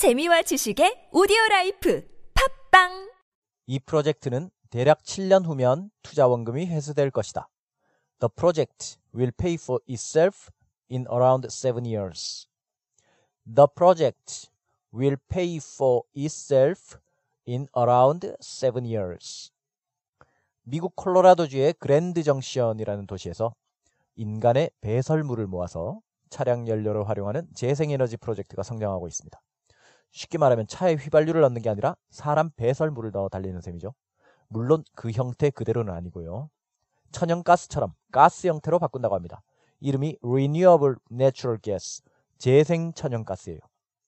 재미와 지식의 오디오 life 팟빵 이 프로젝트는 대략 7년 후면 투자 원금이 회수될 것이다. The project will pay for itself in around 7 years. The project will pay for itself in around 7 years. 미국 콜로라도주의 그랜드 정션이라는 도시에서 인간의 배설물을 모아서 차량 연료로 활용하는 재생에너지 프로젝트가 성장하고 있습니다. 쉽게 말하면 차에 휘발유를 넣는 게 아니라 사람 배설물을 넣어 달리는 셈이죠. 물론 그 형태 그대로는 아니고요. 천연가스처럼 가스 형태로 바꾼다고 합니다. 이름이 Renewable Natural Gas, 재생 천연가스예요.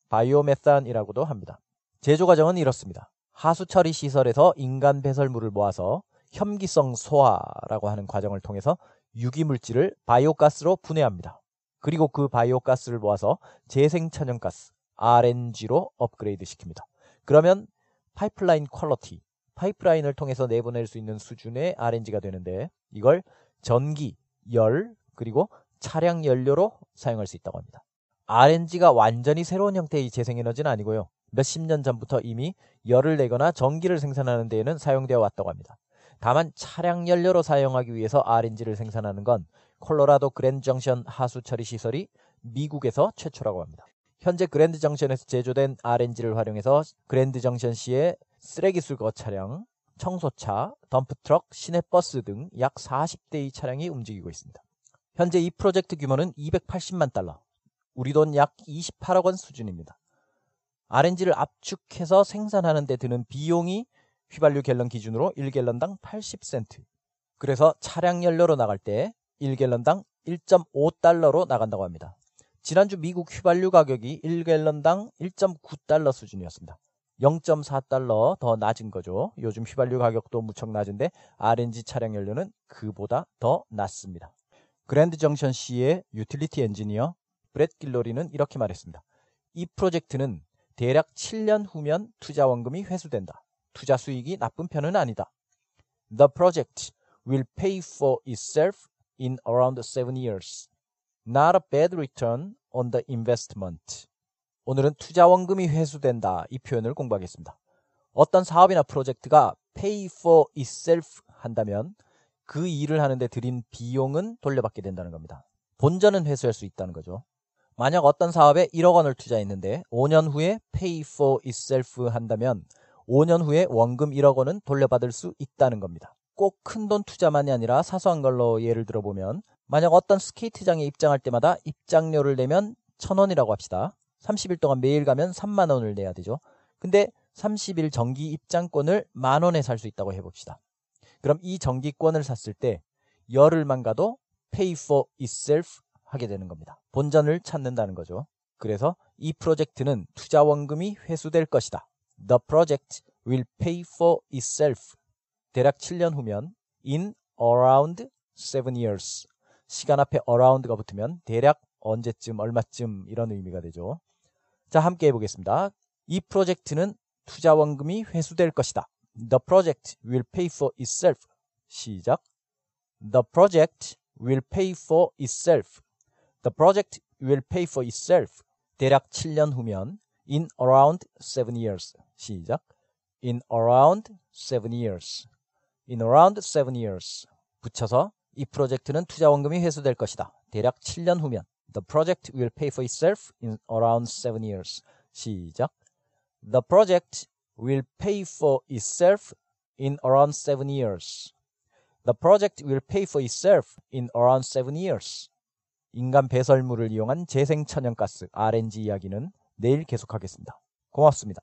바이오메탄이라고도 합니다. 제조 과정은 이렇습니다. 하수 처리 시설에서 인간 배설물을 모아서 혐기성 소화라고 하는 과정을 통해서 유기물질을 바이오가스로 분해합니다. 그리고 그 바이오가스를 모아서 재생 천연가스, RNG로 업그레이드 시킵니다. 그러면 pipeline quality, 파이프라인을 통해서 내보낼 수 있는 수준의 RNG가 되는데 이걸 전기, 열, 그리고 차량 연료로 사용할 수 있다고 합니다. RNG가 완전히 새로운 형태의 재생에너지는 아니고요. 몇십 년 전부터 이미 열을 내거나 전기를 생산하는 데에는 사용되어 왔다고 합니다. 다만 차량 연료로 사용하기 위해서 RNG를 생산하는 건 콜로라도 그랜드 정션 하수 처리 시설이 미국에서 최초라고 합니다. 현재 그랜드 정션에서 제조된 RNG를 활용해서 그랜드 정션 시의 쓰레기 수거 차량, 청소차, 덤프트럭, 시내버스 등 약 40대의 차량이 움직이고 있습니다. 현재 이 프로젝트 규모는 280만 달러, 우리 돈 약 28억 원 수준입니다. RNG를 압축해서 생산하는 데 드는 비용이 휘발유 갤런 기준으로 1갤런당 80센트. 그래서 차량 연료로 나갈 때 1갤런당 1.5달러로 나간다고 합니다. 지난주 미국 휘발유 가격이 1갤런당 1.9달러 수준이었습니다. 0.4달러 더 낮은 거죠. 요즘 휘발유 가격도 무척 낮은데 RNG 차량 연료는 그보다 더 낮습니다. 그랜드 정션 시의 유틸리티 엔지니어 브렛 길로리는 이렇게 말했습니다. 이 프로젝트는 대략 7년 후면 투자 원금이 회수된다. 투자 수익이 나쁜 편은 아니다. The project will pay for itself in around 7 years. Not a bad return on the investment. 오늘은 투자 원금이 회수된다 이 표현을 공부하겠습니다. 어떤 사업이나 프로젝트가 pay for itself 한다면 그 일을 하는데 들인 비용은 돌려받게 된다는 겁니다. 본전은 회수할 수 있다는 거죠. 만약 어떤 사업에 1억 원을 투자했는데 5년 후에 pay for itself 한다면 5년 후에 원금 1억 원은 돌려받을 수 있다는 겁니다. 꼭 큰 돈 투자만이 아니라 사소한 걸로 예를 들어보면 만약 어떤 스케이트장에 입장할 때마다 입장료를 내면 1000원이라고 합시다. 30일 동안 매일 가면 3만 원을 내야 되죠. 근데 30일 정기 입장권을 만 원에 살 수 있다고 해봅시다. 그럼 이 정기권을 샀을 때 열흘만 가도 pay for itself 하게 되는 겁니다. 본전을 찾는다는 거죠. 그래서 이 프로젝트는 투자 원금이 회수될 것이다. The project will pay for itself. 대략 7년 후면 in around 7 years. 시간 앞에 around가 붙으면 대략 언제쯤, 얼마쯤 이런 의미가 되죠. 자, 함께 해보겠습니다. 이 프로젝트는 투자 원금이 회수될 것이다. The project will pay for itself. 시작. The project will pay for itself. The project will pay for itself. 대략 7년 후면 in around 7 years. 시작. in around 7 years. in around 7 years. 붙여서 이 프로젝트는 투자 원금이 회수될 것이다. 대략 7년 후면 The project will pay for itself in around 7 years. 시작. The project will pay for itself in around 7 years. The project will pay for itself in around 7 years. 인간 배설물을 이용한 재생 천연가스 RNG 이야기는 내일 계속하겠습니다. 고맙습니다.